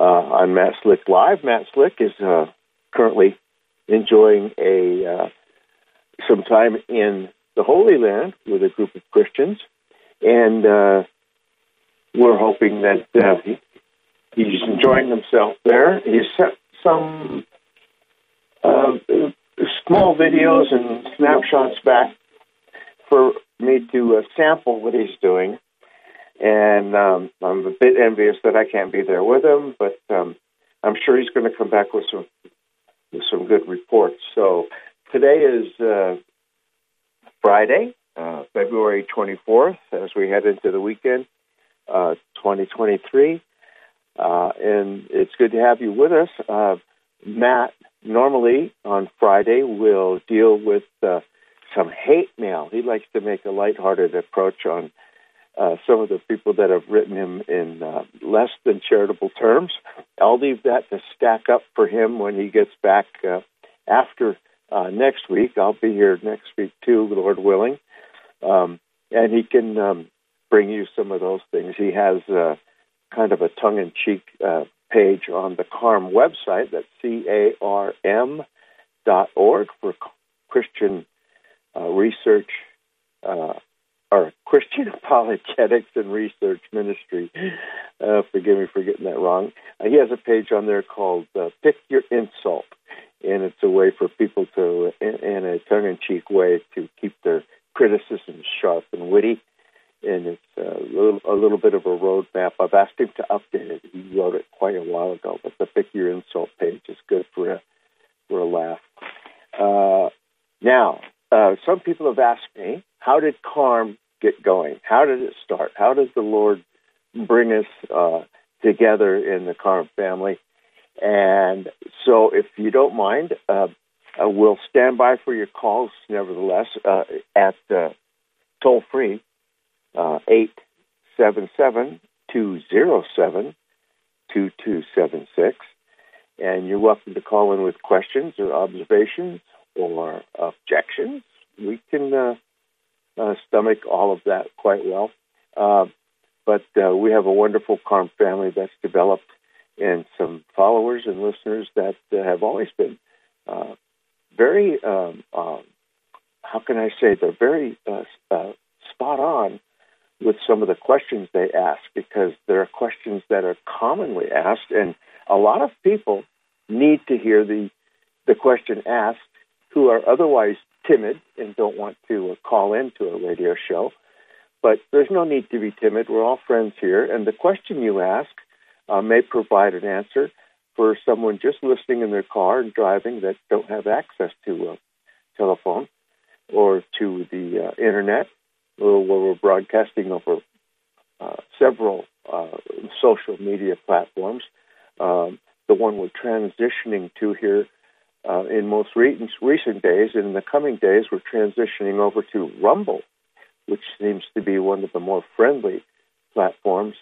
Uh, on Matt Slick Live, Matt Slick is uh, currently enjoying a uh, some time in the Holy Land with a group of Christians, and uh, we're hoping that uh, he, he's enjoying himself there. He's sent some uh, small videos and snapshots back for me to uh, sample what he's doing. And um, I'm a bit envious that I can't be there with him, but um, I'm sure he's going to come back with some with some good reports. So today is uh, Friday, uh, February 24th, as we head into the weekend, uh, 2023. Uh, and it's good to have you with us. Uh, Matt, normally on Friday, we'll deal with uh, some hate mail. He likes to make a lighthearted approach on uh, some of the people that have written him in uh, less than charitable terms. I'll leave that to stack up for him when he gets back uh, after uh, next week. I'll be here next week too, Lord willing, um, and he can um, bring you some of those things. He has uh, kind of a tongue-in-cheek page on the CARM website. That's C A R M dot org for Christian research. Uh, or Christian Apologetics and Research Ministry. Uh, forgive me for getting that wrong. Uh, he has a page on there called uh, Pick Your Insult, and it's a way for people to, in, in a tongue in cheek way, to keep their criticisms sharp and witty. And it's a little, a little bit of a roadmap. I've asked him to update it. He wrote it quite a while ago, but the Pick Your Insult page is good for a, for a laugh. Uh, now, uh, some people have asked me, how did CARM get going? How did it start? How did the Lord bring us uh, together in the CARM family? And so, if you don't mind, uh, uh, we'll stand by for your calls, nevertheless, uh, at uh, toll free uh, 877 207 2276. And you're welcome to call in with questions or observations or objections. We can uh, stomach all of that quite well. Uh, but uh, we have a wonderful CARM family that's developed and some followers and listeners that uh, have always been uh, very, um, um, how can I say, they're very uh, spot on with some of the questions they ask because there are questions that are commonly asked, and a lot of people need to hear the the question asked who are otherwise timid and don't want to uh, call into a radio show. But there's no need to be timid. We're all friends here. And the question you ask uh, may provide an answer for someone just listening in their car and driving that don't have access to a telephone or to the uh, internet, where we're broadcasting over uh, several uh, social media platforms. Um, the one we're transitioning to here uh, in most re- recent days, and in the coming days, we're transitioning over to Rumble, which seems to be one of the more friendly platforms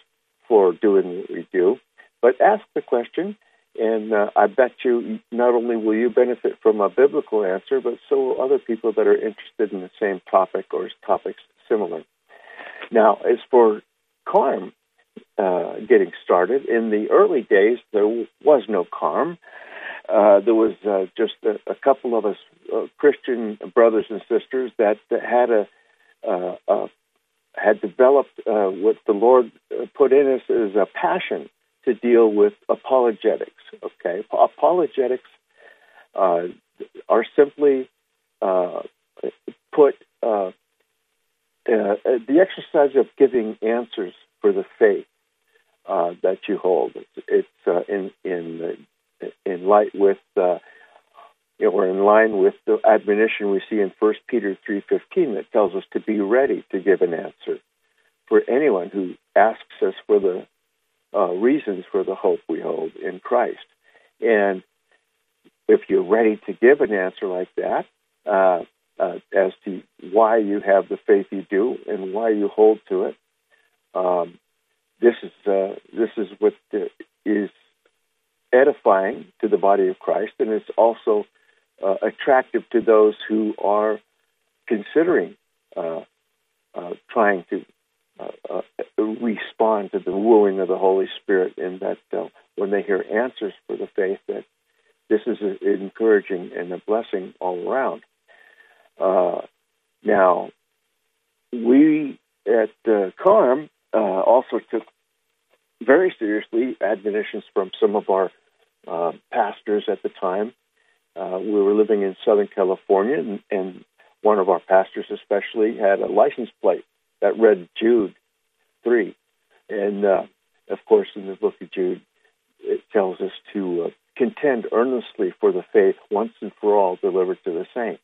for doing what we do. But ask the question, and uh, I bet you not only will you benefit from a biblical answer, but so will other people that are interested in the same topic or topics similar. Now, as for CARM uh, getting started, in the early days, there was no CARM uh, there was uh, just a, a, couple of us uh, Christian brothers and sisters that, that had a uh, had developed uh, what the Lord put in us as a passion to deal with apologetics. Okay, apologetics are simply put the exercise of giving answers for the faith that you hold. It's, it's in in in light with uh, or in line with the admonition we see in First Peter three fifteen that tells us to be ready to give an answer for anyone who asks us for the uh, reasons for the hope we hold in Christ. And if you're ready to give an answer like that, uh, uh, as to why you have the faith you do and why you hold to it, um, this is uh, this is what is edifying to the body of Christ, and it's also uh, attractive to those who are considering uh, uh, trying to uh, uh, respond to the wooing of the Holy Spirit, in that uh, when they hear answers for the faith, that this is encouraging and a blessing all around. now, we at CARM also took very seriously admonitions from some of our uh, pastors at the time. Uh, we were living in Southern California, and, and, one of our pastors, especially, had a license plate that read Jude 3. And uh, of course, in the book of Jude, it tells us to uh, contend earnestly for the faith once and for all delivered to the saints.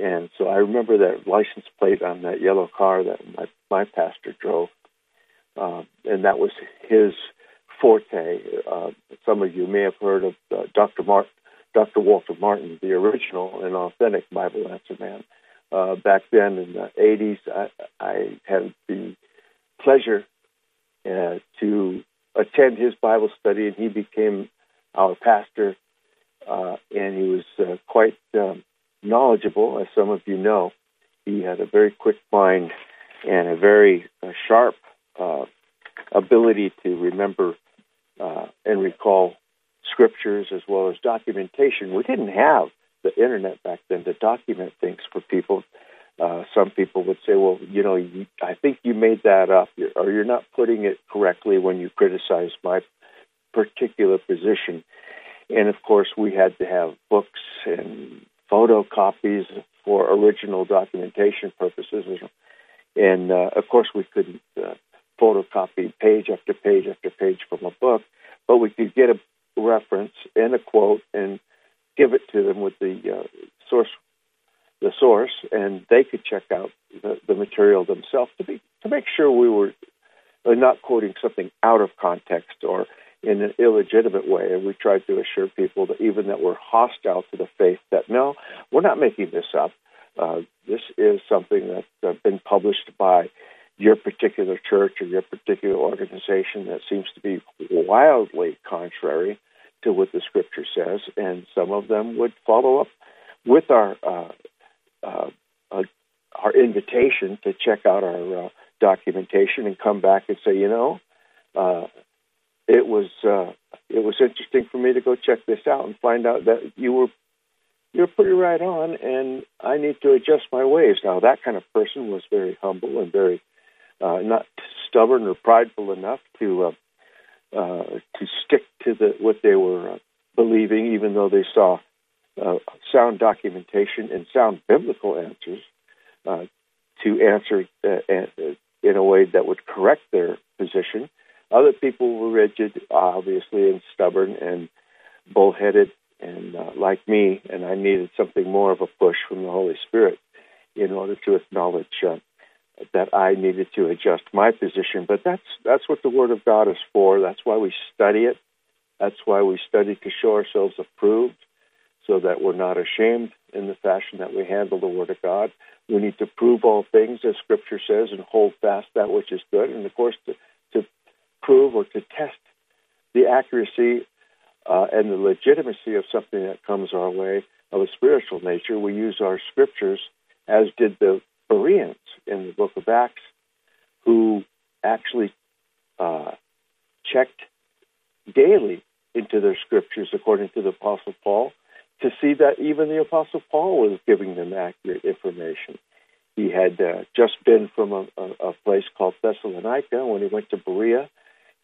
And so I remember that license plate on that yellow car that my, my pastor drove. Uh, and that was his forte. Uh, some of you may have heard of uh, Dr. Dr. Walter Martin, the original and authentic Bible answer man. Uh, back then in the 80s, I, I had the pleasure uh, to attend his Bible study, and he became our pastor. Uh, and he was uh, quite um, knowledgeable, as some of you know. He had a very quick mind and a very sharp ability to remember uh, and recall scriptures as well as documentation. We didn't have the internet back then to document things for people. Uh, some people would say, well, you know, you, I think you made that up, or you're not putting it correctly when you criticize my particular position. And of course, we had to have books and photocopies for original documentation purposes. And uh, of course, we couldn't uh, photocopy page after page after page from a book, but we could get a reference and a quote and give it to them with the uh, source, the source, and they could check out the, the material themselves to be to make sure we were uh, not quoting something out of context or in an illegitimate way. And we tried to assure people that even that we're hostile to the faith, that no, we're not making this up. Uh, this is something that's uh, been published by your particular church or your particular organization that seems to be wildly contrary to what the scripture says, and some of them would follow up with our uh, uh, uh, our invitation to check out our uh, documentation and come back and say, you know, uh, it was uh, it was interesting for me to go check this out and find out that you were you're pretty right on, and I need to adjust my ways. Now, that kind of person was very humble and very uh, not stubborn or prideful enough to uh, uh, to stick to the what they were uh, believing, even though they saw uh, sound documentation and sound biblical answers uh, to answer in a way that would correct their position. Other people were rigid, obviously, and stubborn and bullheaded, and uh, like me, and I needed something more of a push from the Holy Spirit in order to acknowledge that I needed to adjust my position. But that's that's what the Word of God is for. That's why we study it. That's why we study to show ourselves approved, so that we're not ashamed in the fashion that we handle the Word of God. We need to prove all things, as Scripture says, and hold fast that which is good. And of course, to, to prove or to test the accuracy uh, and the legitimacy of something that comes our way of a spiritual nature, we use our scriptures, as did the Bereans in the book of Acts who actually uh, checked daily into their scriptures, according to the Apostle Paul, to see that even the Apostle Paul was giving them accurate information. He had uh, just been from a, a, a, place called Thessalonica when he went to Berea,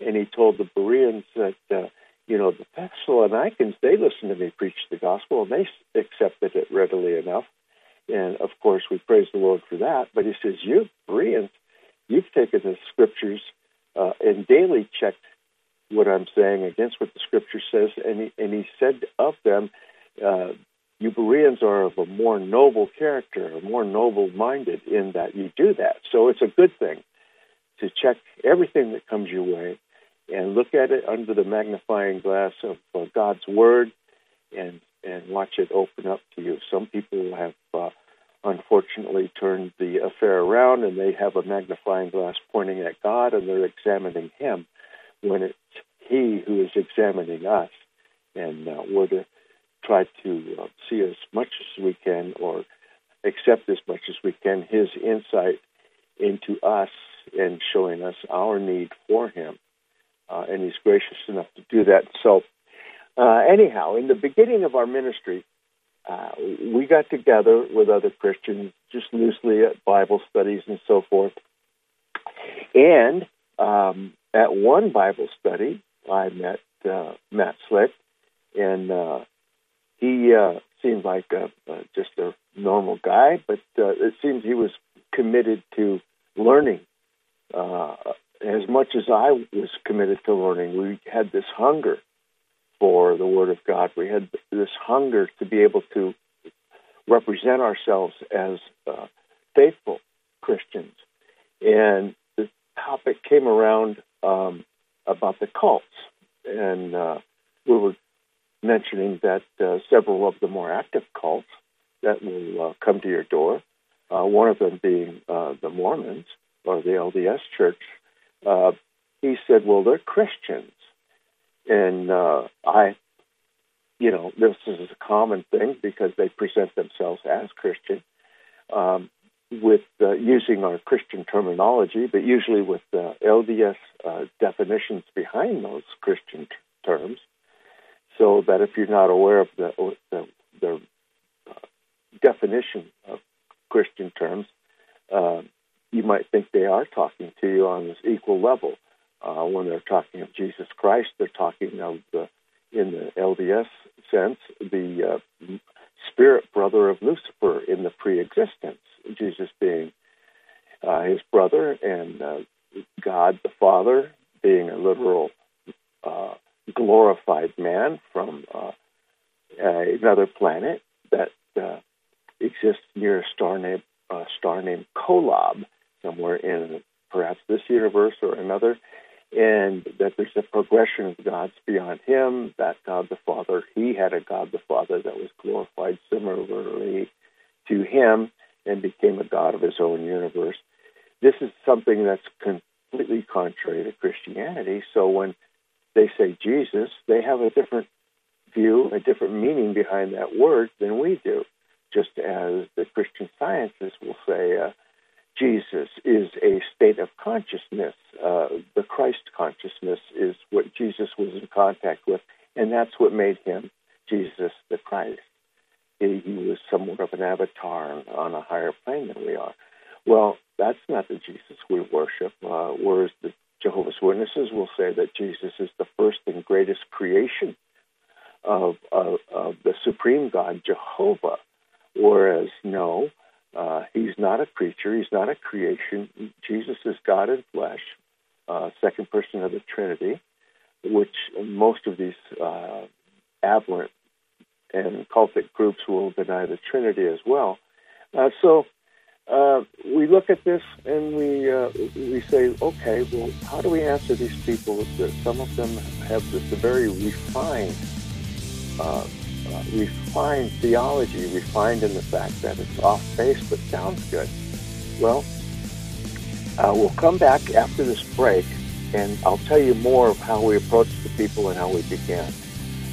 and he told the Bereans that, uh, you know, the Thessalonians, they listened to me preach the gospel, and they accepted it readily enough. And of course, we praise the Lord for that. But he says, You, Bereans, you've taken the scriptures uh, and daily checked what I'm saying against what the scripture says. And he, and he said of them, uh, You Bereans are of a more noble character, more noble minded in that you do that. So it's a good thing to check everything that comes your way and look at it under the magnifying glass of uh, God's Word and and watch it open up to you. Some people have uh, unfortunately turned the affair around and they have a magnifying glass pointing at God and they're examining Him when it's He who is examining us. And uh, we're to try to uh, see as much as we can or accept as much as we can His insight into us and showing us our need for Him. Uh, and He's gracious enough to do that. So, uh, anyhow, in the beginning of our ministry, uh, we got together with other Christians just loosely at Bible studies and so forth. And um, at one Bible study, I met uh, Matt Slick, and uh, he uh, seemed like a, just a normal guy, but uh, it seems he was committed to learning. Uh, as much as I was committed to learning, we had this hunger for the Word of God. We had this hunger to be able to represent ourselves as uh, faithful Christians. And the topic came around um, about the cults. And uh, we were mentioning that uh, several of the more active cults that will uh, come to your door, uh, one of them being uh, the Mormons or the LDS Church, he said, Well, they're Christians and uh, I, you know, this is a common thing because they present themselves as Christian, um, with uh, using our Christian terminology, but usually with the LDS uh, definitions behind those Christian t- terms, so that if you're not aware of the the, the uh, definition of Christian terms, uh, you might think they are talking to you on this equal level. Uh, when they're talking of Jesus Christ, they're talking of the, in the LDS sense, the uh, spirit brother of Lucifer in the pre-existence, Jesus being uh, his brother, and uh, God the Father being a literal uh, glorified man from uh, another planet that exists near a star named a star named Kolob, somewhere in perhaps this universe or another, and that there's a progression of gods beyond him, that God the Father, he had a God the Father that was glorified similarly to him and became a God of his own universe. This is something that's completely contrary to Christianity. So when they say Jesus, they have a different view, a different meaning behind that word than we do. Just as the Christian scientists will say, uh, Jesus is a state of consciousness. Uh, the Christ consciousness is what Jesus was in contact with, and that's what made him Jesus the Christ. He, he was somewhat of an avatar on a higher plane than we are. Well, that's not the Jesus we worship. Uh, whereas the Jehovah's Witnesses will say that Jesus is the first and greatest creation of, of, of the supreme God, Jehovah. Whereas, no, uh, he's not a creature. He's not a creation. Jesus is God in flesh, uh, second person of the Trinity, which most of these uh, aberrant and cultic groups will deny the Trinity as well. Uh, so uh, we look at this and we uh, we say, okay, well, how do we answer these people? That some of them have this very refined uh, refined theology, refined in the fact that it's off base but sounds good. Well, uh, we'll come back after this break, and I'll tell you more of how we approached the people and how we began.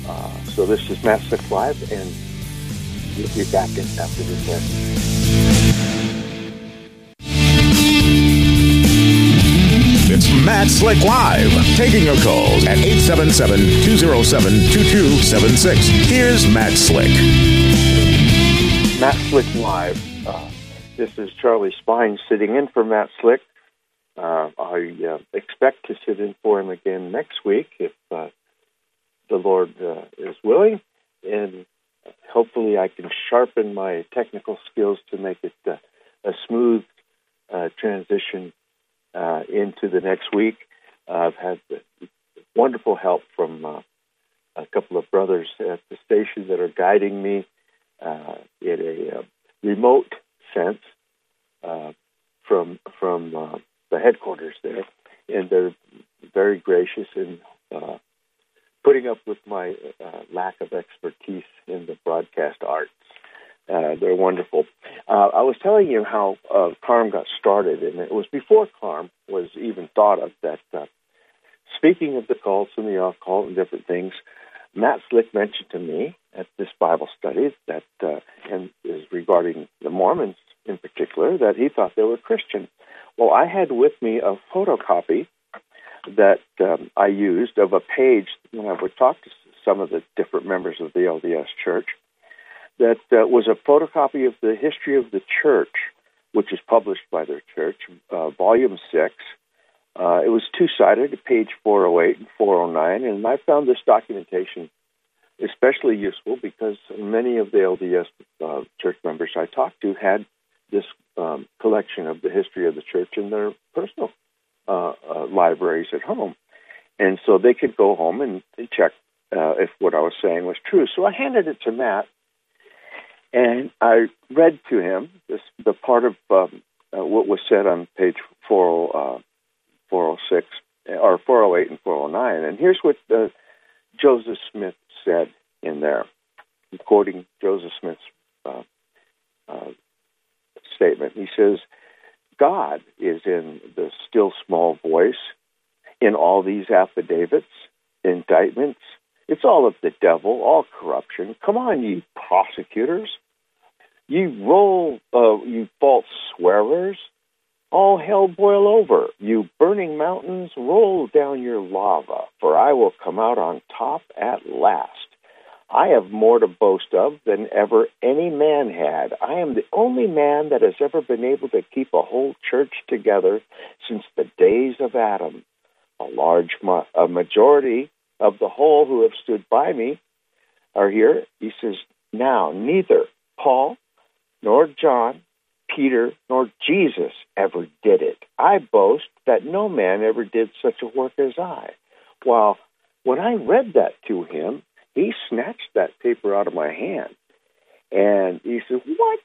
Uh, so this is Matt Live, and we'll be back after this end. Matt Slick Live, taking your calls at 877-207-2276. Here's Matt Slick. Matt Slick Live. Uh, this is Charlie Spine sitting in for Matt Slick. Uh, I uh, expect to sit in for him again next week if uh, the Lord uh, is willing, and hopefully I can sharpen my technical skills to make it uh, a smooth transition uh, into the next week. Uh, I've had wonderful help from uh, a couple of brothers at the station that are guiding me uh, in a uh, remote sense uh, from from the headquarters there, and they're very gracious in uh, putting up with my uh, lack of expertise in the broadcast arts. Uh, they're wonderful. Uh, I was telling you how uh, CARM got started, and it was before CARM was even thought of. That uh, speaking of the cults and the occult and different things, Matt Slick mentioned to me at this Bible study that, uh, and is regarding the Mormons in particular, that he thought they were Christian. Well, I had with me a photocopy that um, I used of a page when I would talk to some of the different members of the LDS Church that uh, was a photocopy of the history of the church, which is published by their church, uh, volume six. Uh, it was two sided, page 408 and 409, and I found this documentation especially useful because many of the LDS uh, church members I talked to had this um, collection of the history of the church in their personal uh, uh, libraries at home. And so they could go home and, and check uh, if what I was saying was true. So I handed it to Matt, and I read to him this, the part of um, uh, what was said on page 40, uh, 406 or 408 and 409. And here's what uh, Joseph Smith said in there, I'm quoting Joseph Smith's uh, statement. He says, God is in the still small voice in all these affidavits, indictments. It's all of the devil, all corruption. Come on, you prosecutors. You roll, uh, you false swearers. All hell boil over. You burning mountains, roll down your lava, for I will come out on top at last. I have more to boast of than ever any man had. I am the only man that has ever been able to keep a whole church together since the days of Adam. A large ma- a majority of the whole who have stood by me are here. He says, now neither Paul nor John, Peter nor Jesus ever did it. I boast that no man ever did such a work as I. Well, when I read that to him, he snatched that paper out of my hand and he said, What?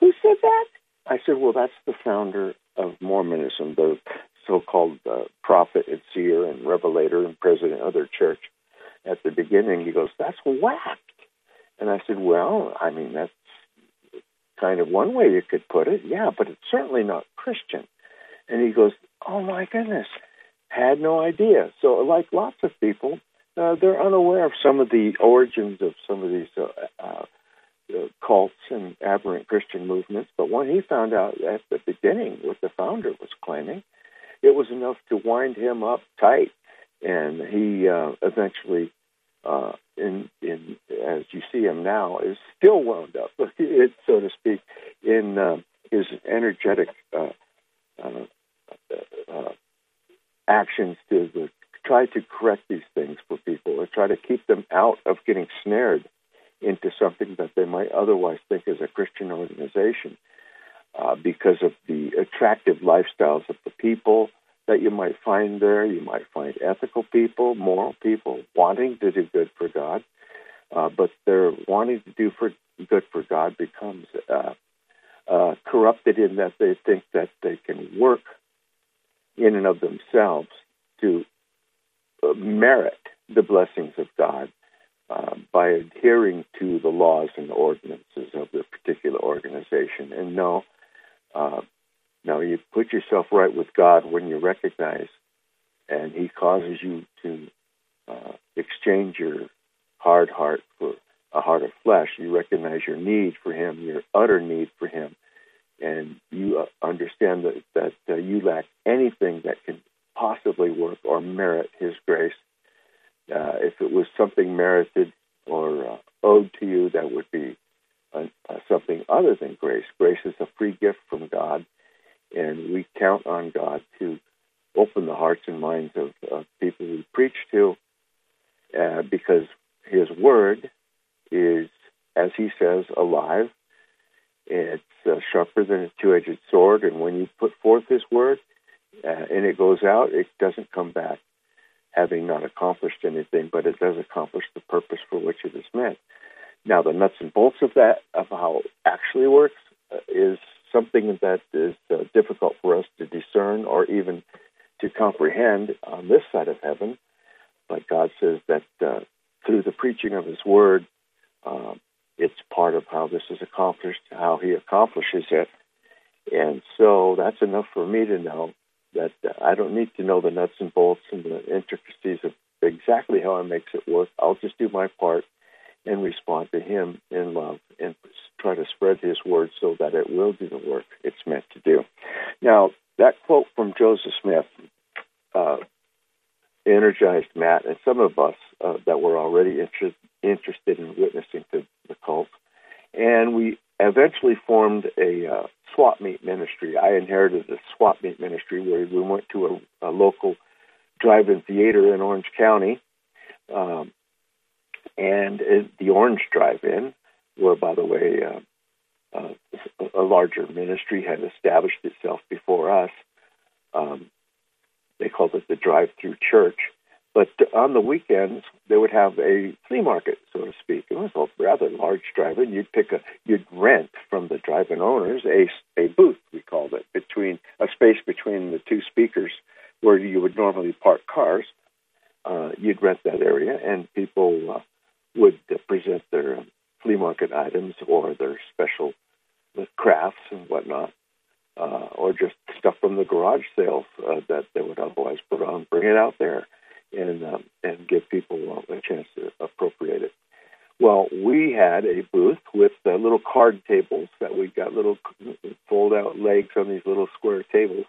Who said that? I said, Well, that's the founder of Mormonism, the so called uh, prophet and seer and revelator and president of their church. At the beginning, he goes, That's whacked. And I said, Well, I mean, that's kind of one way you could put it. Yeah, but it's certainly not Christian. And he goes, Oh my goodness, had no idea. So, like lots of people, uh, they're unaware of some of the origins of some of these uh, uh, uh, cults and aberrant Christian movements. But when he found out at the beginning what the founder was claiming, it was enough to wind him up tight. And he uh, eventually, uh, in in as you see him now, is still wound up, so to speak, in uh, his energetic uh, uh, uh, actions to the try to correct these things for people or try to keep them out of getting snared into something that they might otherwise think is a Christian organization uh, because of the attractive lifestyles of the people that you might find there. You might find ethical people, moral people, wanting to do good for God, uh, but their wanting to do for good for God becomes uh, uh corrupted in that they think that they can work in and of themselves to merit the blessings of God uh, by adhering to the laws and ordinances of the particular organization. And no, uh, no, you put yourself right with God when you recognize, and He causes you to uh, exchange your hard heart for a heart of flesh. You recognize your need for Him, your utter need for Him, and you uh, understand that that uh, you lack anything that can possibly work or merit His grace. Uh, if it was something merited or uh, owed to you, that would be something other than grace. Grace is a free gift from God, and we count on God to open the hearts and minds of, of people we preach to, uh, because His Word is, as He says, alive. It's uh, sharper than a two-edged sword, and when you put forth His Word, uh, and it goes out, it doesn't come back having not accomplished anything, but it does accomplish the purpose for which it is meant. Now, the nuts and bolts of that, of how it actually works, uh, is something that is uh, difficult for us to discern or even to comprehend on this side of heaven. But God says that uh, through the preaching of His Word, uh, it's part of how this is accomplished, how He accomplishes it. And so that's enough for me to know that uh, I don't need to know the nuts and bolts and the intricacies of exactly how it makes it work. I'll just do my part and respond to Him in love and try to spread His word so that it will do the work it's meant to do. Now, that quote from Joseph Smith uh, energized Matt and some of us uh, that were already inter- interested in witnessing to the cult. And we eventually formed a uh, swap meet ministry. I inherited a swap meet ministry where we went to a, a local drive-in theater in Orange County, um, and the Orange Drive-In, where, by the way, uh, uh, a larger ministry had established itself before us. Um, they called it the drive-through church. But on the weekends, they would have a flea market, so to speak. It was a rather large drive-in. You'd pick a, you'd rent from the drive-in owners a a booth, we called it, between a space between the two speakers where you would normally park cars. Uh, you'd rent that area, and people uh, would present their flea market items or their special crafts and whatnot uh, or just stuff from the garage sales uh, that they would otherwise put on, bring it out there, and um, and give people a chance to appropriate it. Well, we had a booth with uh, little card tables that we got little fold out legs on these little square tables,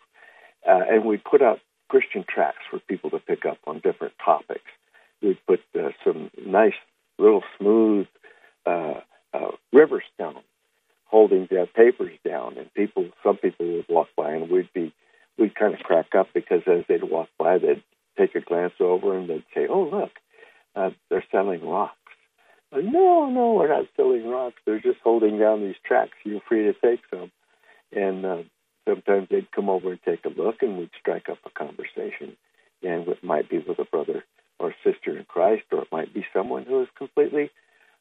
uh, and we put out Christian tracts for people to pick up on different topics. We put uh, some nice little smooth uh, uh, river stones holding their papers down, and people, some people would walk by, and we'd be, we'd kind of crack up because as they'd walk by, they'd take a glance over and they'd say, "Oh, look, uh, they're selling rocks." Uh, no, no, we're not selling rocks. They're just holding down these tracts. You're free to take some. And uh, sometimes they'd come over and take a look, and we'd strike up a conversation. And it might be with a brother or sister in Christ, or it might be someone who is completely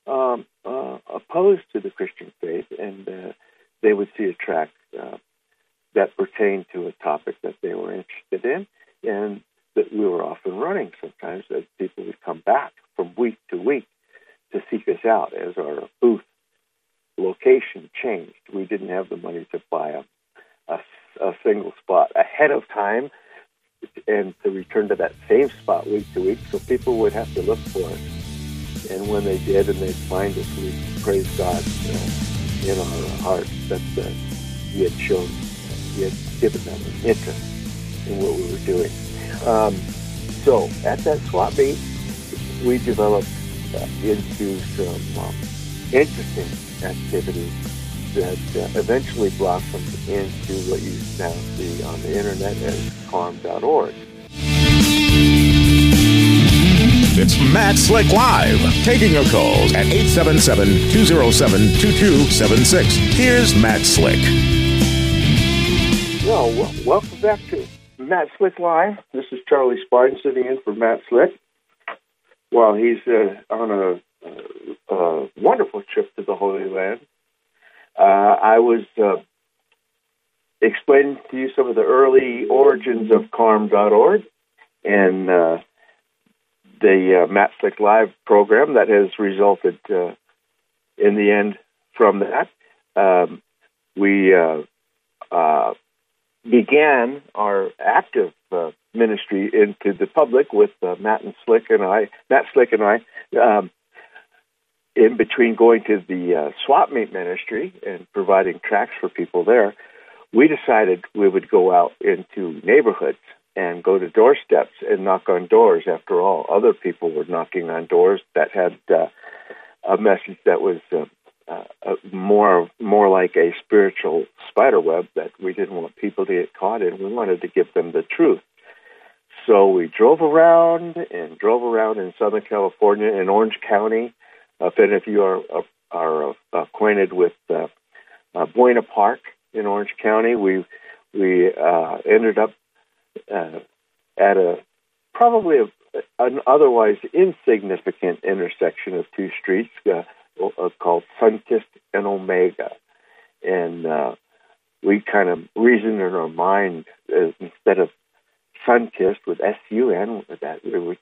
um, uh, opposed to the Christian faith, and uh, they would see a tract uh, that pertained to a topic that they were interested in, and that we were often running sometimes that people would come back from week to week to seek us out as our booth location changed. We didn't have the money to buy a, a, a single spot ahead of time and to return to that same spot week to week, so people would have to look for us and when they did and they'd find us, we praise God uh, in our hearts that uh, He had shown, He had given them an interest in what we were doing. Um, so at that swap meet, we developed uh, into some um, interesting activities that uh, eventually blossomed into what you now see on the internet as carm.org. It's Matt Slick Live, taking your calls at 877-207-2276. Here's Matt Slick. Well, welcome back to Matt Slick Live. This is Charlie Spine sitting in for Matt Slick while he's uh, on a, a, a, wonderful trip to the Holy Land. Uh, I was uh, explaining to you some of the early origins of carm.org and uh, the uh, Matt Slick Live program that has resulted uh, in the end from that. Um, we uh, uh began our active ministry into the public with Matt and Slick and I, Matt Slick and I, um, in between going to the uh, swap meet ministry and providing tracts for people there. We decided we would go out into neighborhoods and go to doorsteps and knock on doors. After all, other people were knocking on doors that had uh, a message that was uh, uh, more more like a spiritual spider web that we didn't want people to get caught in. We wanted to give them the truth. So we drove around and drove around in Southern California in Orange County. Uh, if any of you are are, acquainted with uh, uh, Buena Park in Orange County, we we uh, ended up uh, at a probably a, an otherwise insignificant intersection of two streets uh, uh, called Sunkist and Omega, and uh, we kind of reasoned in our mind uh, instead of Sunkist with S U N. That we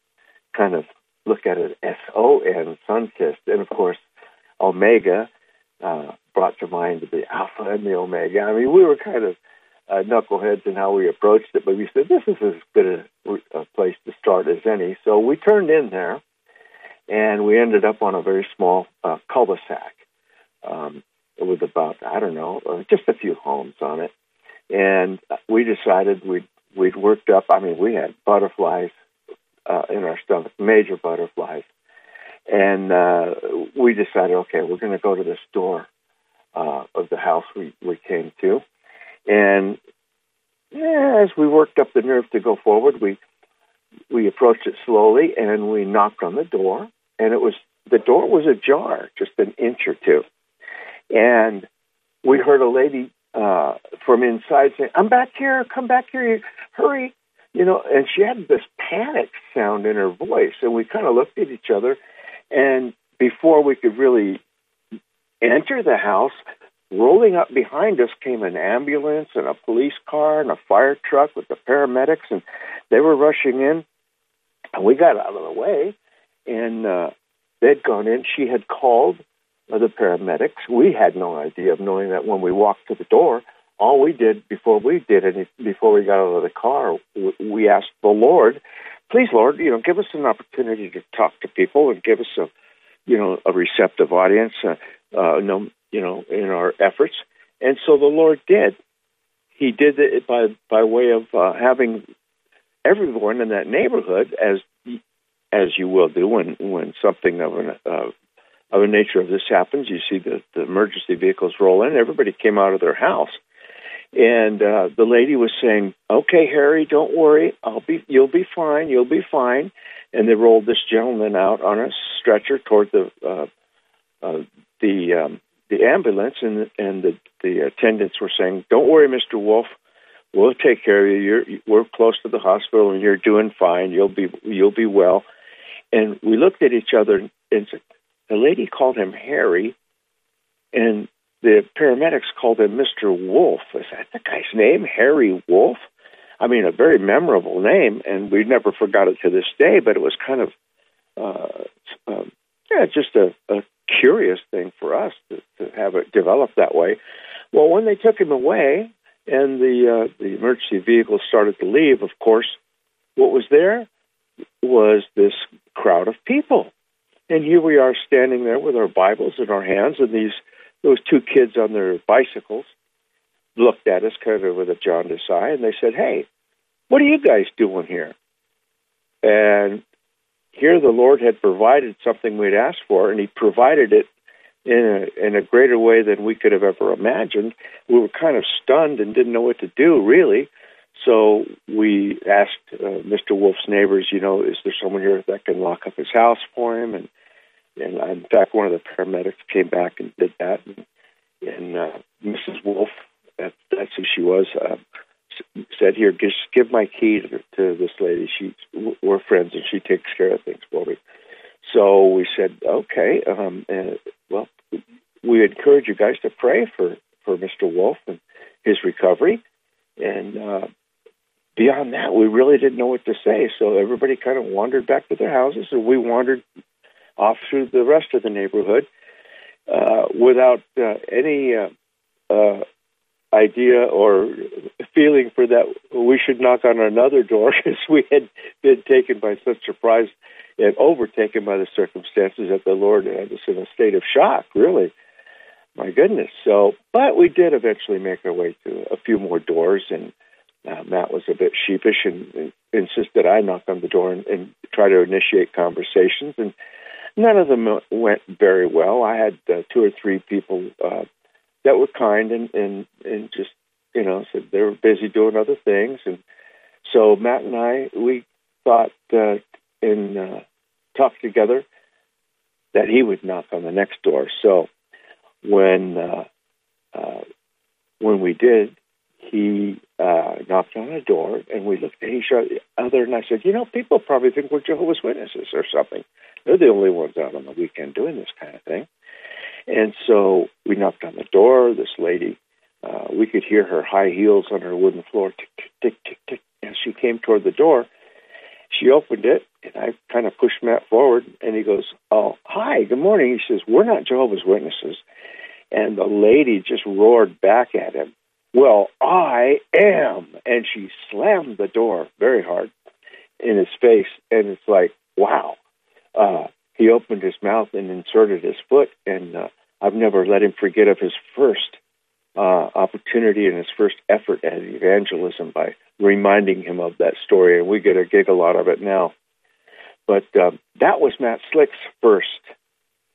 kind of look at it S O N, Sunkist, and of course Omega uh, brought to mind the Alpha and the Omega. I mean, we were kind of uh, knuckleheads in how we approached it, but we said this is as good a, a place to start as any. So we turned in there, and we ended up on a very small uh, cul-de-sac. Um, with about I don't know, uh, just a few homes on it, and we decided we'd we'd worked up. I mean, we had butterflies uh, in our stomach, major butterflies, and uh, we decided, okay, we're going to go to this door uh, of the house we we came to, and yeah, as we worked up the nerve to go forward, we we approached it slowly and we knocked on the door, and it was the door was ajar, just an inch or two and we heard a lady uh, from inside saying, "I'm back here. Come back here. Hurry!" You know, and she had this panic sound in her voice, and we kind of looked at each other, and before we could really enter the house, rolling up behind us came an ambulance and a police car and a fire truck with the paramedics, and they were rushing in. And we got out of the way, and uh, they'd gone in. She had called the paramedics. We had no idea of knowing that when we walked to the door, all we did before we did it, before we got out of the car, we asked the Lord, please, Lord, you know, give us an opportunity to talk to people and give us a, you know, a receptive audience, uh, uh, no, you know, in our efforts. And so the Lord did. He did it by by way of uh, having everyone in that neighborhood, as as you will do when when something of an uh, of the nature of this happens, you see the, the emergency vehicles roll in. Everybody came out of their house, and uh, the lady was saying, "Okay, Harry, don't worry. I'll be. You'll be fine. You'll be fine." And they rolled this gentleman out on a stretcher toward the uh, uh, the um, the ambulance, and and the the attendants were saying, "Don't worry, Mister Wolf. We'll take care of you. You're we're close to the hospital, and you're doing fine. You'll be you'll be well." And we looked at each other and the lady called him Harry, and the paramedics called him Mr. Wolf. Is that the guy's name, Harry Wolf? I mean, a very memorable name, and we never forgot it to this day. But it was kind of, uh, um, yeah, just a, a curious thing for us to, to have it develop that way. Well, when they took him away and the uh, the emergency vehicle started to leave, of course, what was there was this crowd of people and here we are standing there with our Bibles in our hands, and these those two kids on their bicycles looked at us kind of with a jaundiced eye, and they said, "Hey, what are you guys doing here?" And here the Lord had provided something we'd asked for, and He provided it in a, in a greater way than we could have ever imagined. We were kind of stunned and didn't know what to do, really. So we asked uh, Mr. Wolf's neighbors, you know, is there someone here that can lock up his house for him? And and uh, in fact, one of the paramedics came back and did that. And, and uh, Mrs. Wolf, that, that's who she was, uh, said, "Here, just give my key to, to this lady. She we're friends, and she takes care of things for me." So we said, "Okay." Um, and well, we encourage you guys to pray for for Mr. Wolf and his recovery. And uh, beyond that, we really didn't know what to say. So everybody kind of wandered back to their houses, and we wandered off through the rest of the neighborhood uh, without uh, any uh, uh, idea or feeling for that we should knock on another door because we had been taken by such surprise and overtaken by the circumstances that the Lord had us in a state of shock, really. My goodness. So, but we did eventually make our way to a few more doors, and uh, Matt was a bit sheepish and, and insisted I knock on the door and, and try to initiate conversations. And None of them went very well. I had uh, two or three people uh, that were kind and, and and just you know said they were busy doing other things, and so Matt and I we thought uh, and uh, talked together that he would knock on the next door. So when uh, uh, when we did, he uh, knocked on a door, and we looked at each other, and I said, "You know, people probably think we're Jehovah's Witnesses or something." They're the only ones out on the weekend doing this kind of thing. And so we knocked on the door. This lady, uh, we could hear her high heels on her wooden floor tick, tick, tick, tick, tick. as she came toward the door, she opened it, and I kind of pushed Matt forward, and he goes, "Oh, hi, good morning." He says, "We're not Jehovah's Witnesses," and the lady just roared back at him, "Well, I am!" And she slammed the door very hard in his face, and it's like, wow. Uh, he opened his mouth and inserted his foot, and uh, I've never let him forget of his first uh, opportunity and his first effort at evangelism by reminding him of that story, and we get a giggle out of it now. But uh, that was Matt Slick's first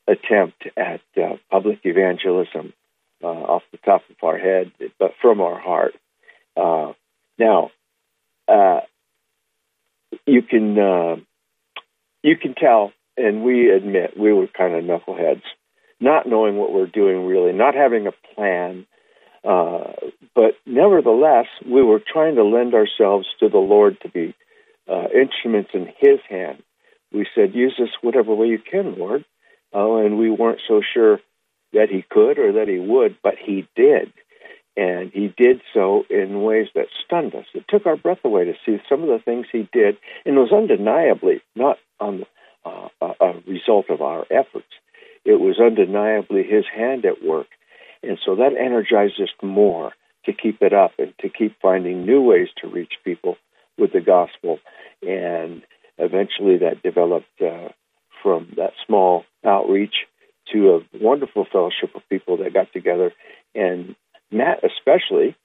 attempt at uh, public evangelism uh, off the top of our head, but from our heart. Uh, now, uh, you can uh, you can tell, and we admit we were kind of knuckleheads, not knowing what we're doing really, not having a plan. Uh, but nevertheless, we were trying to lend ourselves to the Lord to be uh, instruments in His hand. We said, "Use us whatever way you can, Lord," uh, and we weren't so sure that He could or that He would, but He did. And he did so in ways that stunned us. It took our breath away to see some of the things he did, and it was undeniably not on uh, a result of our efforts. It was undeniably his hand at work. And so that energized us more to keep it up and to keep finding new ways to reach people with the gospel. And eventually that developed uh, from that small outreach to a wonderful fellowship of people that got together and Matt, especially,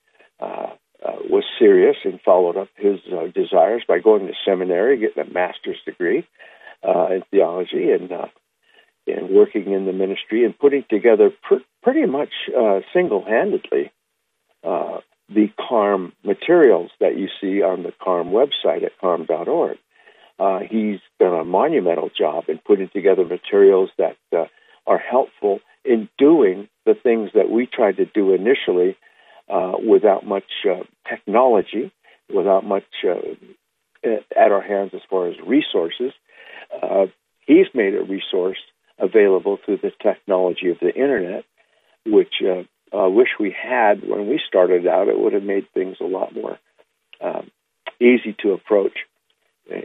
uh, uh, was serious and followed up his uh, desires by going to seminary, getting a master's degree uh, in theology, and uh, and working in the ministry and putting together pr- pretty much uh, single-handedly the CARM materials that you see on the CARM website at carm.org. he's done a monumental job in putting together materials that are helpful in doing the things that we tried to do initially uh, without much uh, technology, without much uh, at our hands as far as resources. Uh, he's made a resource available through the technology of the internet, which uh, I wish we had when we started out. It would have made things a lot more um, easy to approach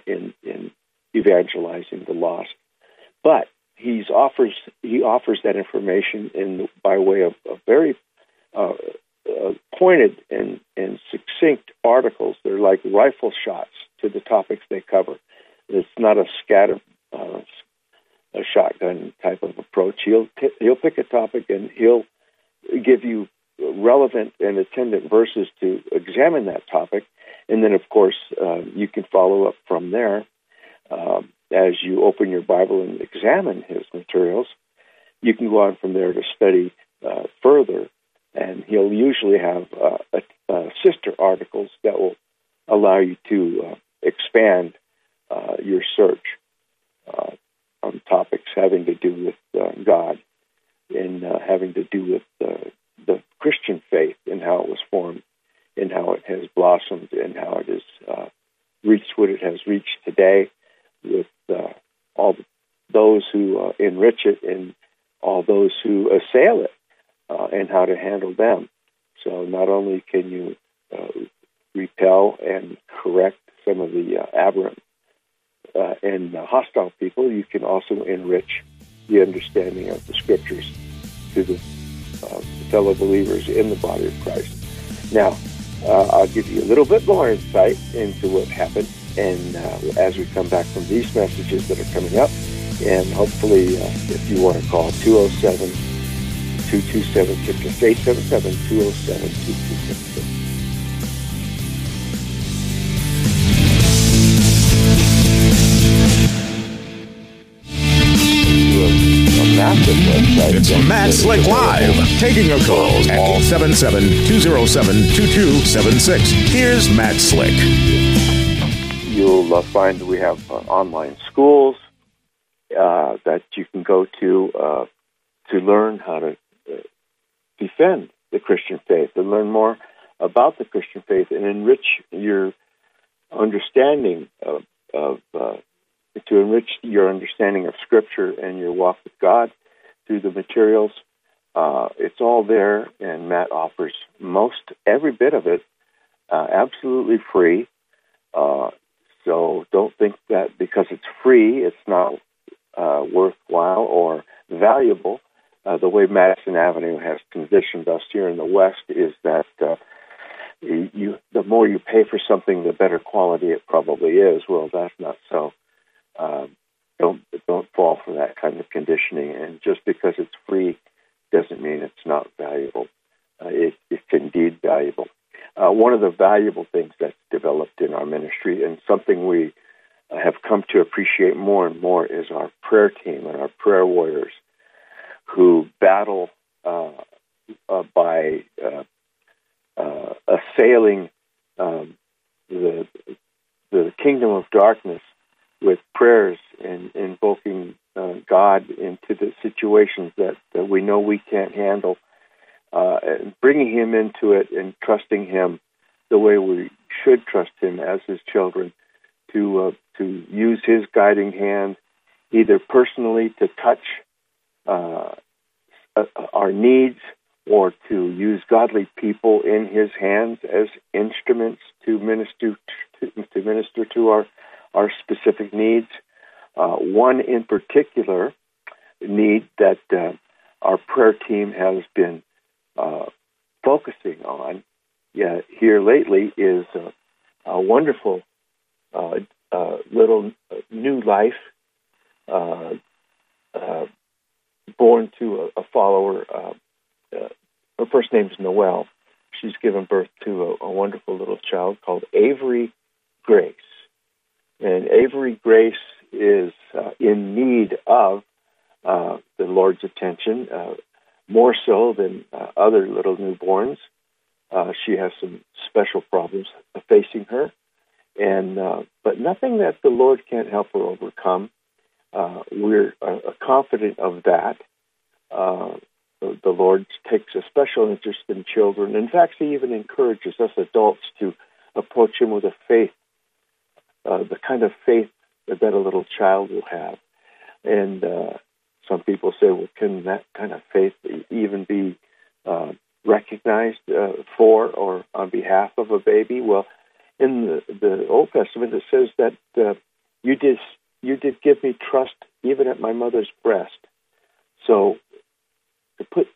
in, in evangelizing the lost. But he's offers he offers that information in by way of, of very uh, uh, pointed and, and succinct articles. They're like rifle shots to the topics they cover. It's not a scatter uh, a shotgun type of approach. He'll t- he'll pick a topic and he'll give you relevant and attendant verses to examine that topic, and then of course uh, you can follow up from there. Um, as you open your Bible and examine his materials, you can go on from there to study uh, further. And he'll usually have uh, a, a sister articles that will allow you to uh, expand uh, your search uh, on topics having to do with uh, God and having to do with the Christian faith and how it was formed and how it has blossomed and how it has reached what it has reached today with uh, all those who uh, enrich it and all those who assail it. uh, and how to handle them. So not only can you uh, repel and correct some of the uh, aberrant uh, and hostile people, you can also enrich the understanding of the scriptures to the fellow believers in the body of Christ. Now, I'll give you a little bit more insight into what happened and uh, as we come back from these messages that are coming up, and hopefully, uh, if you want to call 207 227 877 207 2266. It's Matt Slick Live, taking your calls at 877-207-2276. Here's Matt Slick you'll uh, find we have uh, online schools uh, that you can go to uh, to learn how to defend the Christian faith and learn more about the Christian faith and enrich your understanding of, of uh, to enrich your understanding of Scripture and your walk with God through the materials. it's all there, and Matt offers most every bit of it absolutely free Uh, so don't think that because it's free, it's not uh, worthwhile or valuable. Uh, the way Madison Avenue has conditioned us here in the West is that uh, you, the more you pay for something, the better quality it probably is. Well, that's not so. Um, don't don't fall for that kind of conditioning. And just because it's free doesn't mean it's not valuable. Uh, it, it's indeed valuable. Uh, one of the valuable things that's developed in our ministry, and something we have come to appreciate more and more, is our prayer team and our prayer warriors who battle uh, uh by uh, uh, assailing um, the the kingdom of darkness with prayers and invoking uh, God into the situations that, that we know we can't handle, and bringing Him into it and trusting Him the way we should trust Him as His children, to to use His guiding hand, either personally to touch our needs or to use godly people in His hands as instruments to minister to, to minister to our our specific needs. Uh, one in particular need that uh, our prayer team has been uh, focusing on yeah, here lately is a wonderful uh, uh, little new life uh, born to a, a follower. Uh, uh, her first name is Noelle. She's given birth to a, a wonderful little child called Avery Grace. And Avery Grace is uh, in need of uh, the Lord's attention uh, more so than uh, other little newborns. Uh, she has some special problems facing her, and uh, but nothing that the Lord can't help her overcome. We're confident of that. the Lord takes a special interest in children. In fact, He even encourages us adults to approach Him with a faith uh, the kind of faith that a little child will have. And uh, some people say, well, can that kind of faith even be uh, recognized uh, for or on behalf of a baby? Well, in the, the Old Testament, it says that uh, you did you did give me trust even at my mother's breast. So to put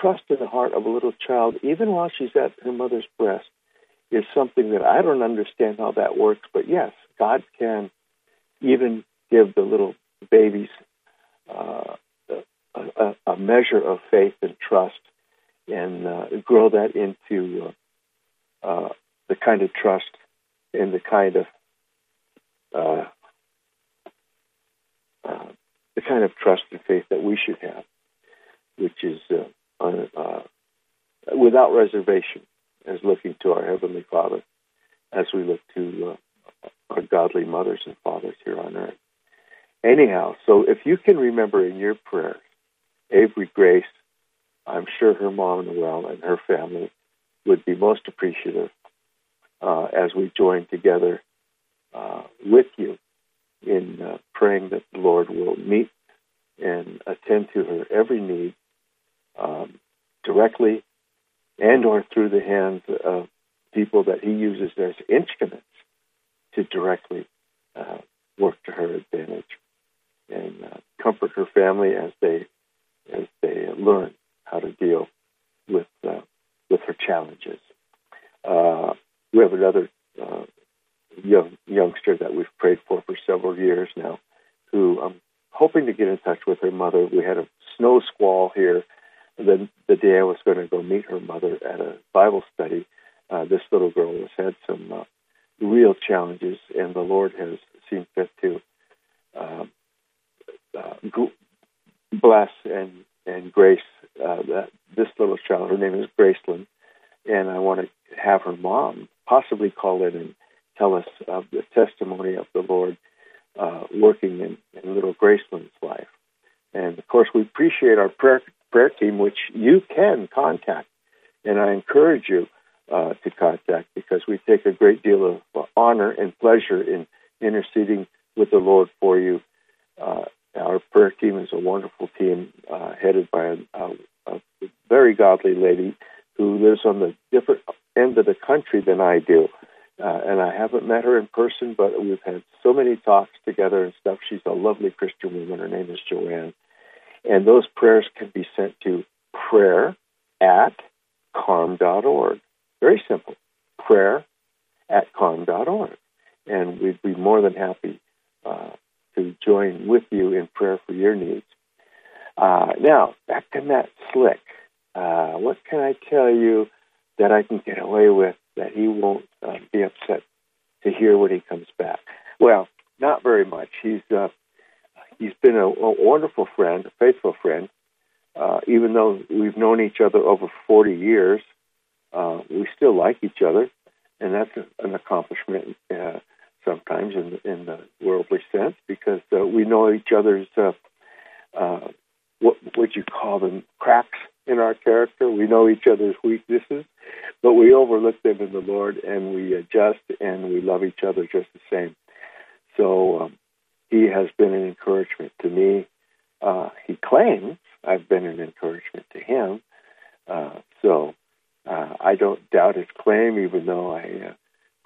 trust in the heart of a little child, even while she's at her mother's breast, is something that I don't understand how that works. But yes, God can even give the little babies uh, a, a, measure of faith and trust and uh, grow that into uh, uh, the kind of trust and the kind of uh, uh, the kind of trust and faith that we should have, which is without reservation, as looking to our heavenly Father as we look to our godly mothers and fathers here on earth. Anyhow, so if you can remember in your prayers, Avery Grace, I'm sure her mom Noel and her family would be most appreciative uh, as we join together uh, with you in uh, praying that the Lord will meet and attend to her every need um, directly and or through the hands of people that he uses as instruments to directly uh, work to her advantage and uh, comfort her family as they as they learn how to deal with uh, with her challenges. Uh, we have another uh, young youngster that we've prayed for for several years now, who I'm hoping to get in touch with her mother. We had a snow squall here. The, the day I was going to go meet her mother at a Bible study, uh, this little girl has had some uh, real challenges, and the Lord has seen fit to uh, uh, bless and and grace uh, that this little child. Her name is Graceland, and I want to have her mom possibly call in and tell us of the testimony of the Lord uh, working in, in little Graceland's life. And of course, we appreciate our prayer prayer team, which you can contact, and I encourage you uh, to contact because we take a great deal of uh, honor and pleasure in interceding with the Lord for you. Uh, our prayer team is a wonderful team uh, headed by a, a, a, very godly lady who lives on the different end of the country than I do. Uh, and I haven't met her in person, but we've had so many talks together and stuff. She's a lovely Christian woman. Her name is Joanne. And those prayers can be sent to prayer at carm.org. Very simple. Prayer at carm.org. And we'd be more than happy uh, to join with you in prayer for your needs. Uh, now, back to Matt Slick. Uh, what can I tell you that I can get away with that he won't uh, be upset to hear when he comes back? Well, not very much. He's uh, he's been a, a, wonderful friend, a faithful friend. Uh, even though we've known each other over 40 years, uh, we still like each other, and that's a, an accomplishment uh, sometimes in, in the worldly sense because uh, we know each other's what would you call them cracks in our character. We know each other's weaknesses, but we overlook them in the Lord and we adjust and we love each other just the same. So um, he has been an encouragement to me. Uh, he claims I've been an encouragement to him. Uh, so uh, I don't doubt his claim, even though I uh,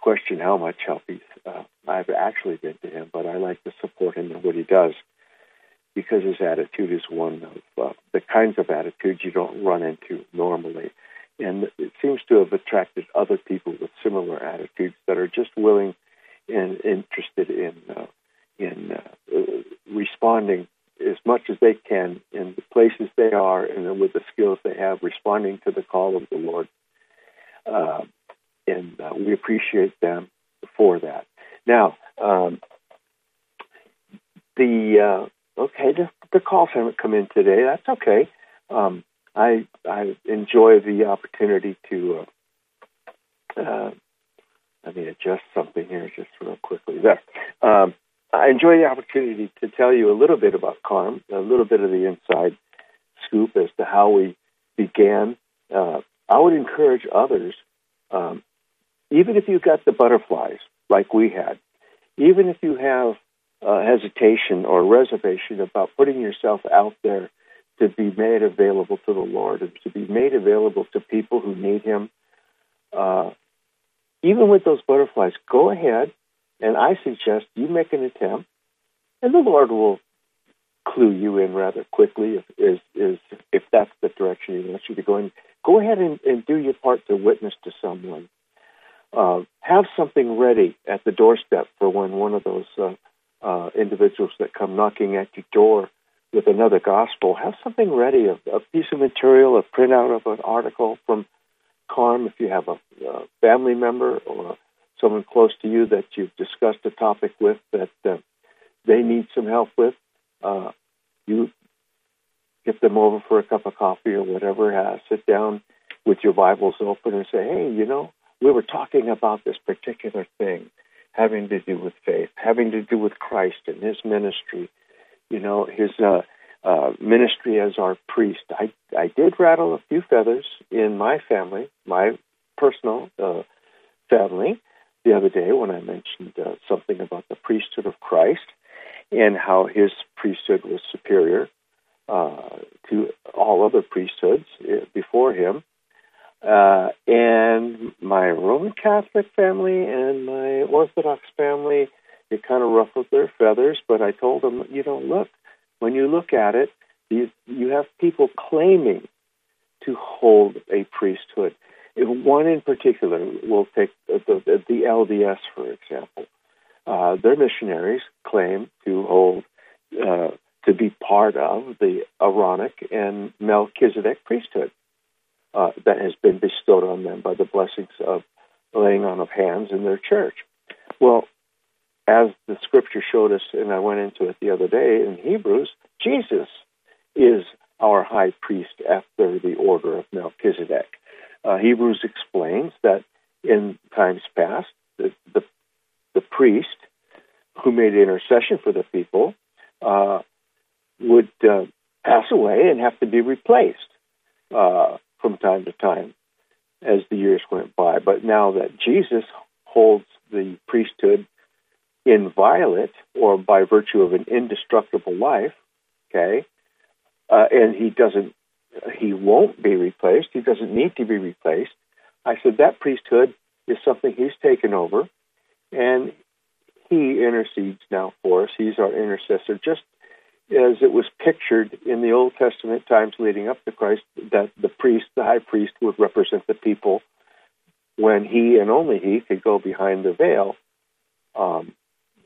question how much help he's uh, I've actually been to him. But I like to support him in what he does because his attitude is one of uh, the kinds of attitudes you don't run into normally. And it seems to have attracted other people with similar attitudes that are just willing and interested in uh, in uh, responding as much as they can in the places they are and with the skills they have, responding to the call of the Lord. Uh, and uh, we appreciate them for that. Now, um, the uh, okay, the, the, calls haven't come in today. That's okay. Um, I I enjoy the opportunity to. Uh, uh, let me adjust something here just real quickly. There. Um, I enjoy the opportunity to tell you a little bit about Carm, a little bit of the inside scoop as to how we began. Uh, I would encourage others, um, even if you've got the butterflies like we had, even if you have uh, hesitation or reservation about putting yourself out there to be made available to the Lord and to be made available to people who need Him, uh, even with those butterflies, go ahead and I suggest you make an attempt, and the Lord will clue you in rather quickly if is, is if that's the direction He wants you to go in. Go ahead and, and do your part to witness to someone. Uh, have something ready at the doorstep for when one of those uh, uh, individuals that come knocking at your door with another gospel. Have something ready, a, a piece of material, a printout of an article from Carm if you have a, a family member or someone close to you that you've discussed a topic with that uh, they need some help with, uh, you get them over for a cup of coffee or whatever. Uh, sit down with your Bibles open and say, "Hey, you know, we were talking about this particular thing having to do with faith, having to do with Christ and His ministry. You know, His uh, uh, ministry as our priest. I I did rattle a few feathers in my family, my personal uh, family, the other day when I mentioned uh, something about the priesthood of Christ and how his priesthood was superior uh, to all other priesthoods uh, before him. Uh, and my Roman Catholic family and my Orthodox family, it kind of ruffled their feathers, but I told them, you know, look, when you look at it, you, you have people claiming to hold a priesthood one in particular, we'll take the, the, LDS, for example. Uh, their missionaries claim to hold, uh, to be part of the Aaronic and Melchizedek priesthood uh, that has been bestowed on them by the blessings of laying on of hands in their church. Well, as the scripture showed us, and I went into it the other day in Hebrews, Jesus is our high priest after the order of Melchizedek. Uh, Hebrews explains that in times past, the, the, the, priest who made intercession for the people uh, would uh, pass away and have to be replaced uh, from time to time as the years went by. But now that Jesus holds the priesthood inviolate or by virtue of an indestructible life, okay, uh, and he doesn't he won't be replaced. He doesn't need to be replaced. I said that priesthood is something He's taken over, and He intercedes now for us. He's our intercessor, just as it was pictured in the Old Testament times leading up to Christ, that the priest, the high priest, would represent the people when he and only he could go behind the veil um,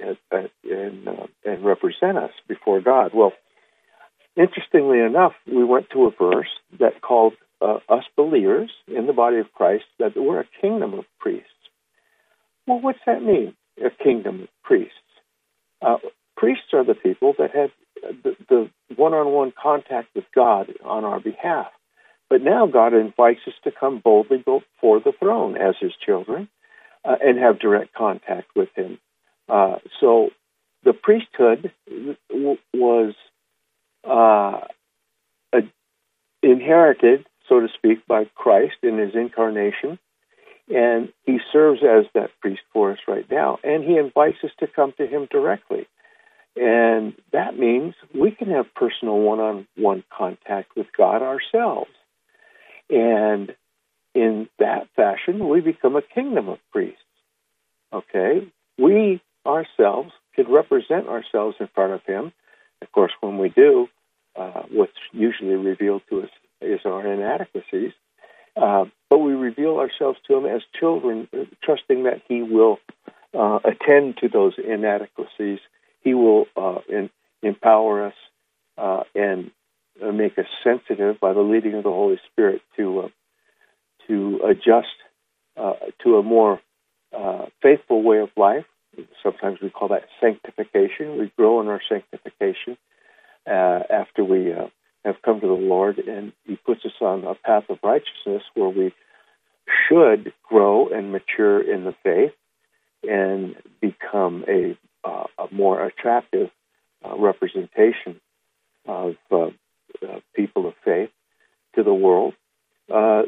and, and, uh, and represent us before God. Well, interestingly enough, we went to a verse that called uh, us believers in the body of Christ that we're a kingdom of priests. Well, what's that mean, a kingdom of priests? Uh, priests are the people that have the, one-on-one contact with God on our behalf. But now God invites us to come boldly before the throne as His children uh, and have direct contact with Him. Uh, so the priesthood was uh, a, inherited, so to speak, by Christ in His incarnation, and He serves as that priest for us right now. And He invites us to come to Him directly. And that means we can have personal one on one contact with God ourselves. And in that fashion, we become a kingdom of priests. Okay? We ourselves could represent ourselves in front of Him. Of course, when we do, uh, what's usually revealed to us is our inadequacies. Uh, but we reveal ourselves to Him as children, trusting that He will uh, attend to those inadequacies he will uh, in, empower us uh, and uh, make us sensitive by the leading of the Holy Spirit to uh, to adjust uh, to a more uh, faithful way of life. Sometimes we call that sanctification. We grow in our sanctification after we have come to the Lord, and He puts us on a path of righteousness where we should grow and mature in the faith and become a uh, a more attractive uh, representation of uh, uh, people of faith to the world. Uh,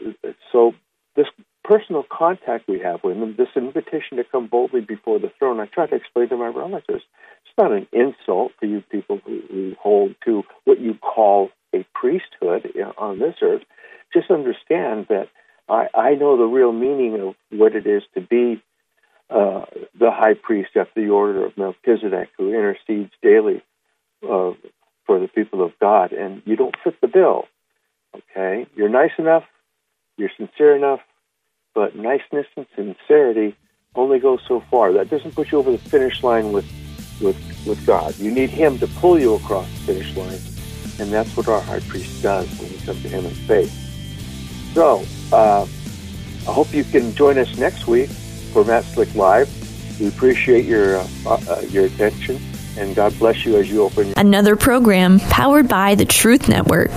so this personal contact we have with them, this invitation to come boldly before the throne, I try to explain to my relatives. It's not an insult to you people who, who hold to what you call a priesthood on this earth. Just understand that I, I know the real meaning of what it is to be uh, the high priest after the order of Melchizedek, who intercedes daily uh, for the people of God, and you don't fit the bill. Okay, you're nice enough, you're sincere enough, but niceness and sincerity only go so far. That doesn't put you over the finish line with with with God. You need Him to pull you across the finish line, and that's what our high priest does when we come to Him in faith. So, uh, I hope you can join us next week for Matt Slick Live. We appreciate your uh, uh, your attention, and God bless you as you open. Another program powered by the Truth Network.